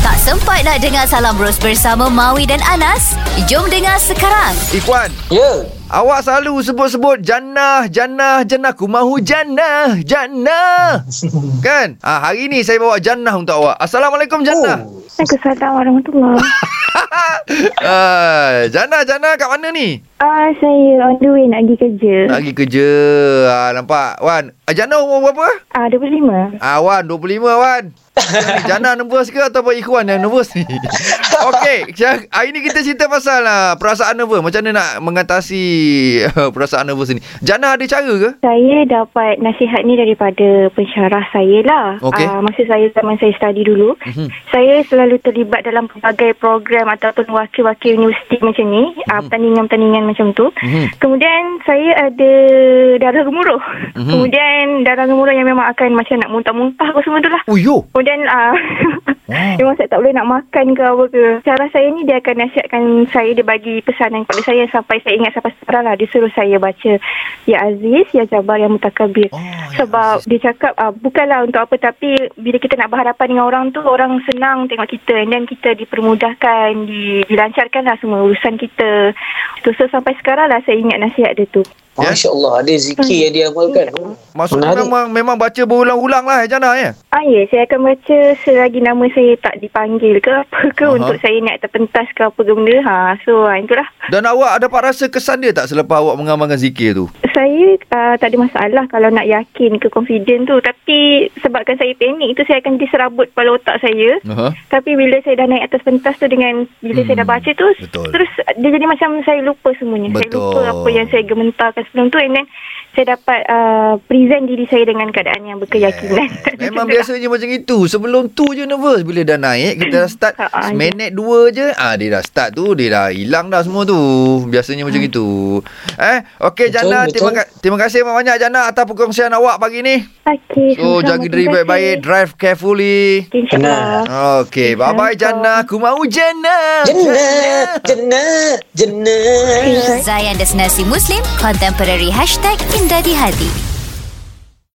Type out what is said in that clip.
Tak sempat nak dengar Salam Bros bersama Maui dan Anas? Jom dengar sekarang. Ikhwan, Ya. awak selalu sebut-sebut jannah, jannah, jannah. Ku mahu jannah, jannah. kan? Ah, hari ni saya bawa jannah untuk awak. Assalamualaikum jannah. Oh. Waalaikumsalam warahmatullahi ah, jannah, jannah kat mana ni? Ah, saya on the way nak pergi kerja. Nak pergi kerja. Ah, nampak? Wan, ah, jannah umur berapa? Ah, 25. Ah, Wan, 25 Wan. Ni Jannah nervous ke ataupun Ikhwan yang nervous ni? Okey, hari ni kita cerita pasal lah, perasaan nervous. Macam mana nak mengatasi perasaan nervous ni? Jannah ada cara ke? Saya dapat nasihat ni daripada pensyarah saya lah. Okey. Ah, masa saya zaman saya study dulu, Mhm. saya selalu terlibat dalam pelbagai program ataupun wakil-wakil universiti macam ni, ah, pertandingan-pertandingan macam tu. Mhm. Kemudian saya ada darah gemuruh. Mhm. Kemudian darah gemuruh yang memang akan macam nak muntah-muntah apa semua tu lah. Oh, yo. Kemudian uh, Memang saya tak boleh nak makan ke apa ke. Cara saya ni dia akan nasihatkan saya, dia bagi pesanan kepada saya sampai saya ingat sampai sekarang lah. Dia suruh saya baca Ya Aziz, Ya Jabar, Ya Mutakabir. Oh, Ya Sebab dia cakap uh, bukanlah untuk apa tapi bila kita nak berhadapan dengan orang tu orang senang tengok kita and then kita dipermudahkan, di, dilancarkan lah semua urusan kita. So, so sampai sekarang lah saya ingat nasihat dia tu. Ya. Masya Allah. Ada zikir yang dia amalkan. Maksudnya Menarik. memang memang baca berulang-ulang lah Jannah ya? Ah ya, saya akan baca selagi nama saya tak dipanggil ke apa ke Aha. untuk saya nak terpentas ke apa ke benda. Ha, so ha, itulah. Dan awak dapat rasa kesan dia tak selepas awak mengamalkan zikir tu? Saya uh, tak ada masalah kalau nak yakin ke confident tu. Tapi sebabkan saya panik tu saya akan diserabut kepala otak saya. Uh-huh. Tapi bila saya dah naik atas pentas tu dengan bila Hmm, saya dah baca tu betul. terus dia jadi macam saya lupa semuanya. Saya Betul. lupa apa yang saya gementarkan sebelum tu and then saya dapat uh, present diri saya dengan keadaan yang berkeyakinan. Memang biasanya macam itu. Sebelum tu je nervous. Bila dah naik, kita dah start. Ha, Seminit dua je, ah dia dah start tu. Dia dah hilang dah semua tu. Biasanya macam itu. Eh, okey Jana. betul. Terima, ka- terima kasih banyak Jana atas perkongsian awak pagi ni. Okey. So, jaga diri baik-baik. kasih. Drive carefully. InsyaAllah. Okey, bye-bye Jana. Aku mau Jana. Jannah. Jannah. Jannah. Zayan Destinasi Muslim Contemporary Hashtag Indah di Hati